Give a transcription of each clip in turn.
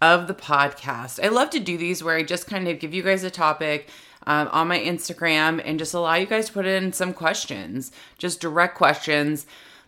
of the podcast. I love to do these where I just kind of give you guys a topic um, on my Instagram and just allow you guys to put in some questions, just direct questions.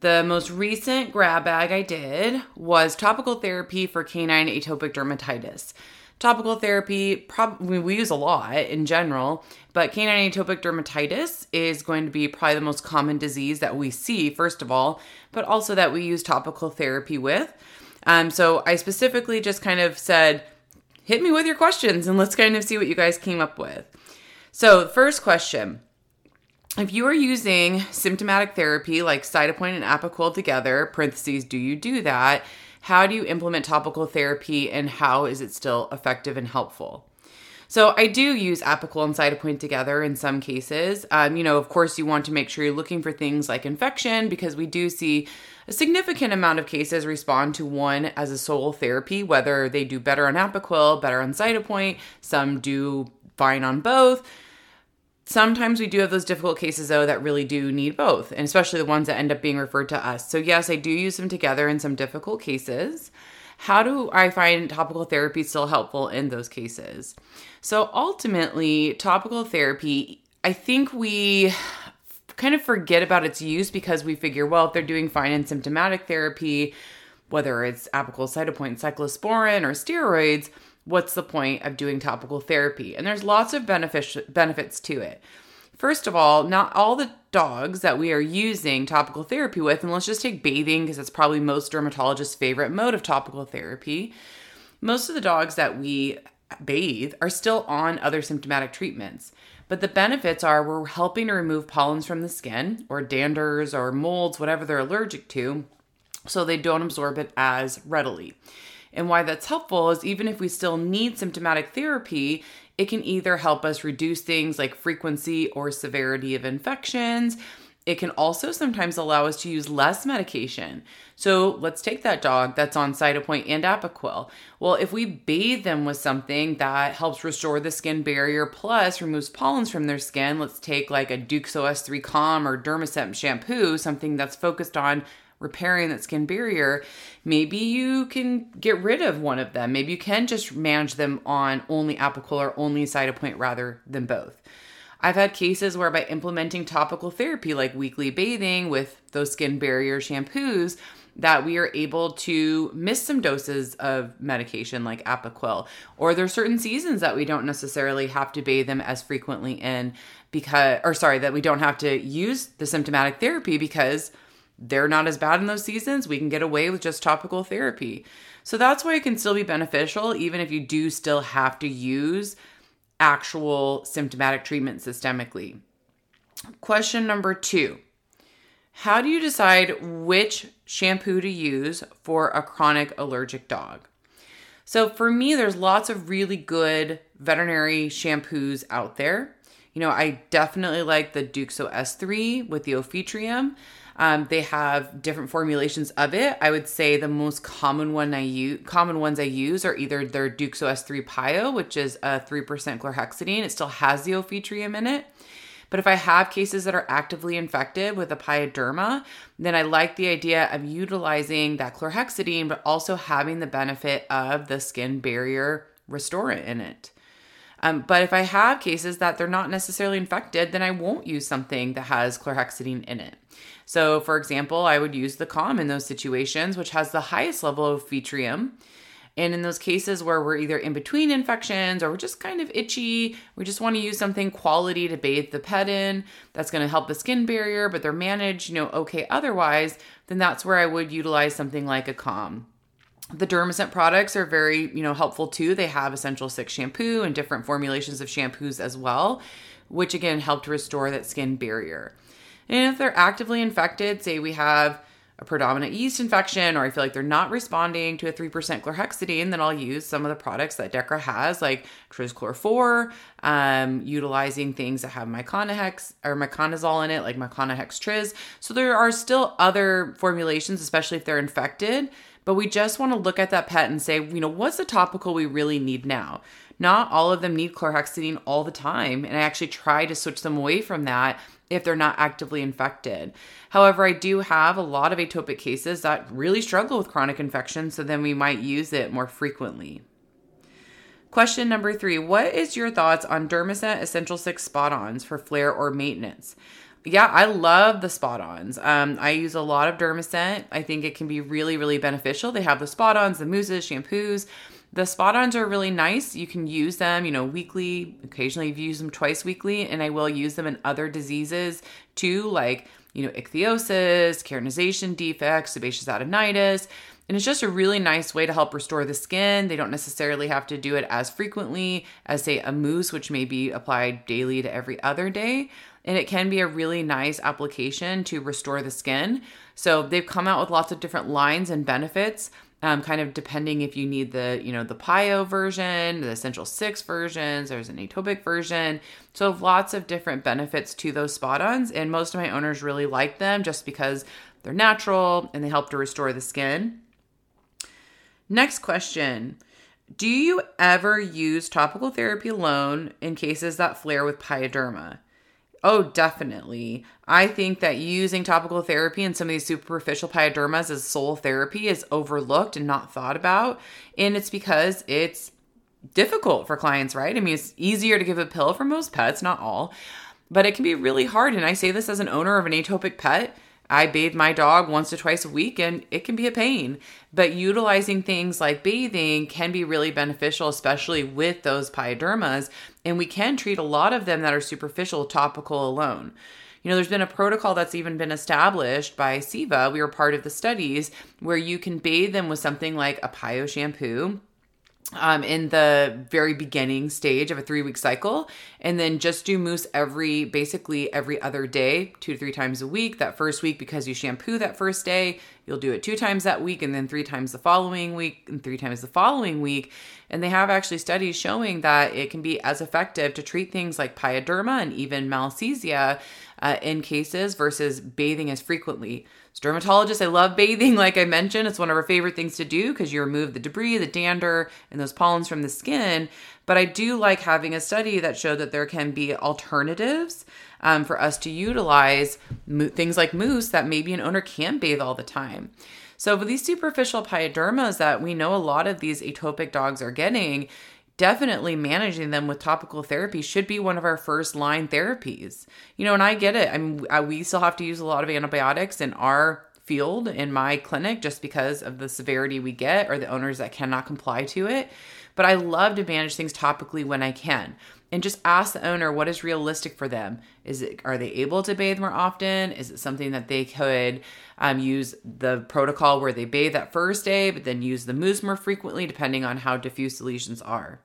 The most recent grab bag I did was topical therapy for canine atopic dermatitis. Topical therapy, probably we use a lot in general, but canine atopic dermatitis is going to be probably the most common disease that we see, first of all, but also that we use topical therapy with. Um, so I specifically just kind of said, hit me with your questions and let's kind of see what you guys came up with. So, first question if you are using symptomatic therapy like Cytopoint and Apoquel together, parentheses, do you do that? How do you implement topical therapy and how is it still effective and helpful? So I do use Apoquel and Cytopoint together in some cases. Um, you know, of course, you want to make sure you're looking for things like infection because we do see a significant amount of cases respond to one as a sole therapy, whether they do better on Apoquel, better on Cytopoint. Some do fine on both. Sometimes we do have those difficult cases though that really do need both, and especially the ones that end up being referred to us. So yes, I do use them together in some difficult cases. How do I find topical therapy still helpful in those cases? So ultimately, topical therapy, I think we kind of forget about its use because we figure, well, if they're doing fine in symptomatic therapy, whether it's Apoquel cytopoint, cyclosporin, or steroids, what's the point of doing topical therapy? And there's lots of benefit, benefits to it. First of all, not all the dogs that we are using topical therapy with, and let's just take bathing because it's probably most dermatologists' favorite mode of topical therapy. Most of the dogs that we bathe are still on other symptomatic treatments. But the benefits are we're helping to remove pollens from the skin or danders or molds, whatever they're allergic to, so they don't absorb it as readily. And why that's helpful is even if we still need symptomatic therapy, it can either help us reduce things like frequency or severity of infections. It can also sometimes allow us to use less medication. So let's take that dog that's on Cytopoint and Apoquel. Well, if we bathe them with something that helps restore the skin barrier plus removes pollens from their skin, let's take like a Douxo S3 Calm or Dermoscent shampoo, something that's focused on repairing that skin barrier, maybe you can get rid of one of them. Maybe you can just manage them on only Apoquel or only Cytopoint rather than both. I've had cases where by implementing topical therapy like weekly bathing with those skin barrier shampoos, that we are able to miss some doses of medication like Apoquel. Or there's certain seasons that we don't necessarily have to bathe them as frequently in because or sorry, that we don't have to use the symptomatic therapy because they're not as bad in those seasons, we can get away with just topical therapy. So that's why it can still be beneficial, even if you do still have to use actual symptomatic treatment systemically. Question number two How do you decide which shampoo to use for a chronic allergic dog? So, for me, there's lots of really good veterinary shampoos out there. You know, I definitely like the Douxo S3 with the Ophytrium. Um, they have different formulations of it. I would say the most common one I use, common ones I use are either their Douxo S3 Pyo, which is a three percent chlorhexidine. It still has the Ophytrium in it. But if I have cases that are actively infected with a pyoderma, then I like the idea of utilizing that chlorhexidine, but also having the benefit of the skin barrier restorant in it. Um, but if I have cases that they're not necessarily infected, then I won't use something that has chlorhexidine in it. So, for example, I would use the calm in those situations, which has the highest level of Ophytrium. And in those cases where we're either in between infections or we're just kind of itchy, we just want to use something quality to bathe the pet in that's going to help the skin barrier, but they're managed, you know, okay otherwise, then that's where I would utilize something like a calm. The Dermoscent products are very, you know, helpful too. They have essential six shampoo and different formulations of shampoos as well, which again help to restore that skin barrier. And if they're actively infected, say we have a predominant yeast infection or I feel like they're not responding to a 3% chlorhexidine, then I'll use some of the products that Dechra has, like Trizchlor 4, um, utilizing things that have MiconaHex or miconazole in it, like MiconaHex Triz. So there are still other formulations, especially if they're infected, but we just want to look at that pet and say, you know, what's the topical we really need now? Not all of them need chlorhexidine all the time. And I actually try to switch them away from that if they're not actively infected. However, I do have a lot of atopic cases that really struggle with chronic infection, so then we might use it more frequently. Question number three What is your thoughts on Dermoscent Essential 6 spot ons for flare or maintenance? Yeah, I love the spot ons. Um, I use a lot of Dermoscent. I think it can be really, really beneficial. They have the spot ons, the mousses, shampoos. The spot ons are really nice. You can use them, you know, weekly. Occasionally, you use them twice weekly, and I will use them in other diseases too, like, you know, ichthyosis, keratinization defects, sebaceous adenitis. And it's just a really nice way to help restore the skin. They don't necessarily have to do it as frequently as, say, a mousse, which may be applied daily to every other day. And it can be a really nice application to restore the skin. So they've come out with lots of different lines and benefits um, kind of depending if you need the you know the PiO version, the Essential Six versions. There's an atopic version, so lots of different benefits to those spot-ons, and most of my owners really like them just because they're natural and they help to restore the skin. Next question. Do you ever use topical therapy alone in cases that flare with pyoderma? Oh, definitely. I think that using topical therapy and some of these superficial pyodermas as sole therapy is overlooked and not thought about. And it's because it's difficult for clients, right? I mean, it's easier to give a pill for most pets, not all, but it can be really hard. And I say this as an owner of an atopic pet. I bathe my dog once or twice a week and it can be a pain. But utilizing things like bathing can be really beneficial, especially with those pyodermas. And we can treat a lot of them that are superficial topical alone. You know, there's been a protocol that's even been established by Ceva. We were part of the studies where you can bathe them with something like a Pyo shampoo um, in the very beginning stage of a three week cycle, and then just do mousse every basically every other day, two to three times a week. That first week, because you shampoo that first day, you'll do it two times that week, and then three times the following week, and three times the following week. And they have actually studies showing that it can be as effective to treat things like pyoderma and even malassezia uh, in cases versus bathing as frequently. As dermatologists, I love bathing, like I mentioned. It's one of our favorite things to do because you remove the debris, the dander, and those pollens from the skin. But I do like having a study that showed that there can be alternatives um, for us to utilize mo- things like mousse that maybe an owner can't bathe all the time. So, these superficial pyodermas that we know a lot of these atopic dogs are getting, definitely managing them with topical therapy should be one of our first line therapies. You know, and I get it. I mean, we still have to use a lot of antibiotics in our field in my clinic just because of the severity we get or the owners that cannot comply to it. But I love to manage things topically when I can. And just ask the owner what is realistic for them. Is it are they able to bathe more often? Is it something that they could um, use the protocol where they bathe that first day, but then use the mousse more frequently, depending on how diffuse the lesions are?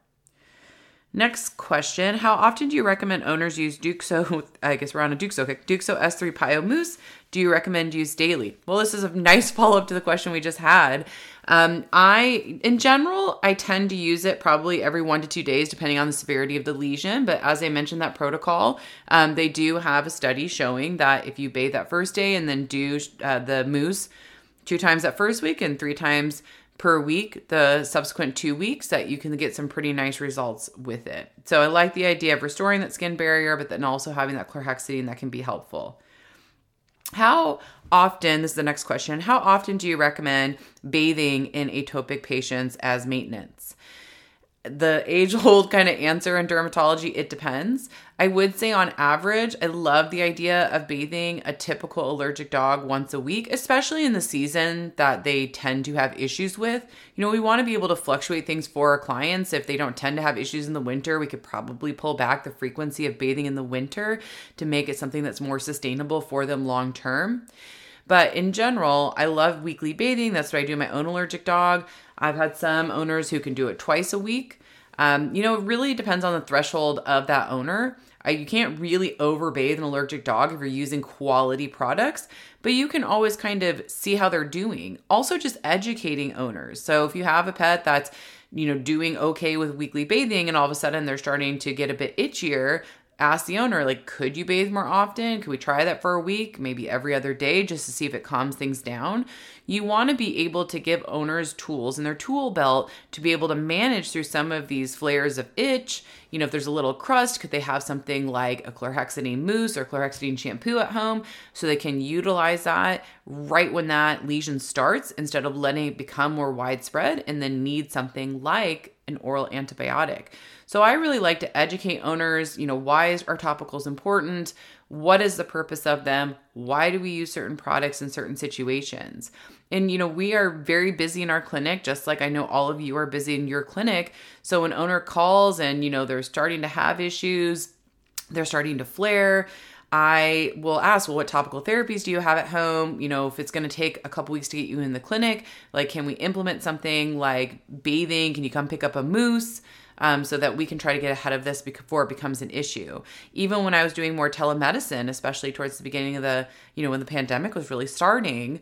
Next question How often do you recommend owners use Douxo? I guess we're on a Douxo kick. Douxo S3 Pyo Mousse. Do you recommend use daily? Well, this is a nice follow up to the question we just had. Um, I, in general, I tend to use it probably every one to two days, depending on the severity of the lesion. But as I mentioned, that protocol, um, they do have a study showing that if you bathe that first day and then do uh, the mousse two times that first week and three times per week the subsequent two weeks that you can get some pretty nice results with it. So I like the idea of restoring that skin barrier, but then also having that chlorhexidine that can be helpful. How often, this is the next question, how often do you recommend bathing in atopic patients as maintenance? The age old kind of answer in dermatology it depends. I would say on average, I love the idea of bathing a typical allergic dog once a week, especially in the season that they tend to have issues with. You know, we want to be able to fluctuate things for our clients. If they don't tend to have issues in the winter, we could probably pull back the frequency of bathing in the winter to make it something that's more sustainable for them long term. But in general, I love weekly bathing. That's what I do my own allergic dog. I've had some owners who can do it twice a week. Um, you know, it really depends on the threshold of that owner. Uh, you can't really overbathe an allergic dog if you're using quality products, but you can always kind of see how they're doing. Also, just educating owners. So if you have a pet that's you know, doing okay with weekly bathing and all of a sudden they're starting to get a bit itchier, ask the owner, like, could you bathe more often? Could we try that for a week, maybe every other day, just to see if it calms things down? You want to be able to give owners tools in their tool belt to be able to manage through some of these flares of itch. You know, if there's a little crust, could they have something like a chlorhexidine mousse or chlorhexidine shampoo at home so they can utilize that right when that lesion starts instead of letting it become more widespread and then need something like an oral antibiotic. So I really like to educate owners, you know, why is our topicals important? What is the purpose of them? Why do we use certain products in certain situations? And you know, we are very busy in our clinic, just like I know all of you are busy in your clinic. So when owner calls and you know they're starting to have issues, they're starting to flare, I will ask, well, what topical therapies do you have at home? You know, if it's going to take a couple weeks to get you in the clinic, like, can we implement something like bathing? Can you come pick up a mousse? Um, so that we can try to get ahead of this before it becomes an issue. Even when I was doing more telemedicine, especially towards the beginning of the, you know, when the pandemic was really starting,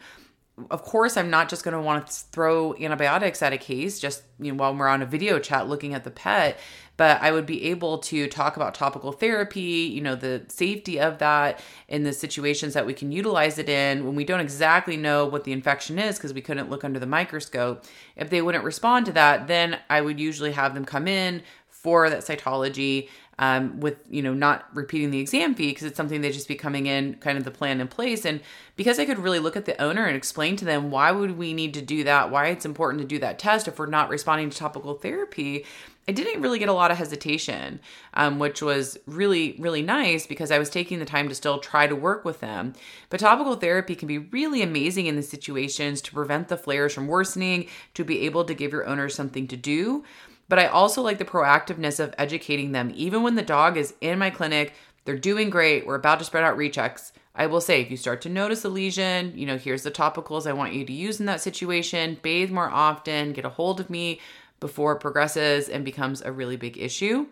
of course i'm not just going to want to throw antibiotics at a case just you know while we're on a video chat looking at the pet but I would be able to talk about topical therapy, you know, the safety of that in the situations that we can utilize it in when we don't exactly know what the infection is because we couldn't look under the microscope. If they wouldn't respond to that, then I would usually have them come in for that cytology um, with you know not repeating the exam fee because it's something they just be coming in kind of the plan in place and because i could really look at the owner and explain to them why would we need to do that why it's important to do that test if we're not responding to topical therapy I didn't really get a lot of hesitation, um, which was really, really nice because I was taking the time to still try to work with them. But topical therapy can be really amazing in these situations to prevent the flares from worsening, to be able to give your owner something to do. But I also like the proactiveness of educating them. Even when the dog is in my clinic, they're doing great, we're about to spread out rechecks. I will say, if you start to notice a lesion, you know, here's the topicals I want you to use in that situation. Bathe more often, get a hold of me before it progresses and becomes a really big issue.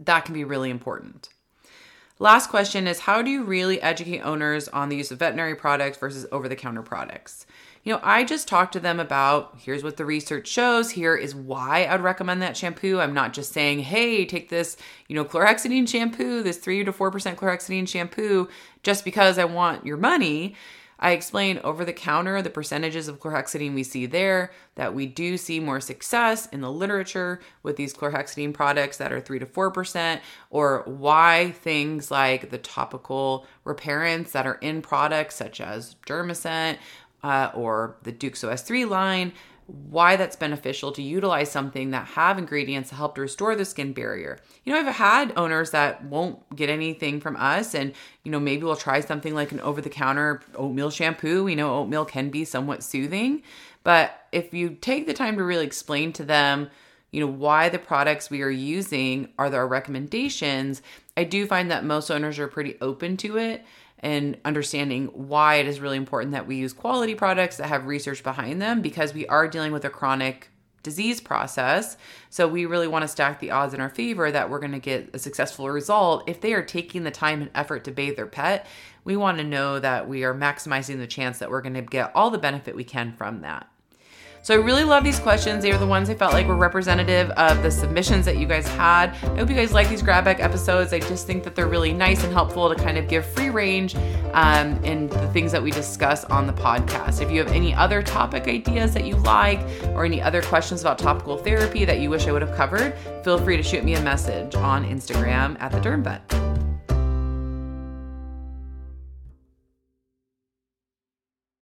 That can be really important. Last question is How do you really educate owners on the use of veterinary products versus over the counter products? You know, I just talked to them about here's what the research shows, here is why I'd recommend that shampoo. I'm not just saying, hey, take this, you know, chlorhexidine shampoo, this 3 to 4% chlorhexidine shampoo, just because I want your money. I explain over the counter the percentages of chlorhexidine we see there, that we do see more success in the literature with these chlorhexidine products that are 3 to 4%, or why things like the topical repairants that are in products such as Dermoscent uh, or the Douxo S3 line why that's beneficial to utilize something that have ingredients to help to restore the skin barrier. You know, I've had owners that won't get anything from us and you know, maybe we'll try something like an over the counter oatmeal shampoo. We know oatmeal can be somewhat soothing, but if you take the time to really explain to them, you know, why the products we are using are our recommendations, I do find that most owners are pretty open to it and understanding why it is really important that we use quality products that have research behind them because we are dealing with a chronic disease process. So we really want to stack the odds in our favor that we're going to get a successful result. If they are taking the time and effort to bathe their pet, we want to know that we are maximizing the chance that we're going to get all the benefit we can from that. So I really love these questions. They are the ones I felt like were representative of the submissions that you guys had. I hope you guys like these grab bag episodes. I just think that they're really nice and helpful to kind of give free range um, in the things that we discuss on the podcast. If you have any other topic ideas that you like or any other questions about topical therapy that you wish I would have covered, feel free to shoot me a message on Instagram at the Derm.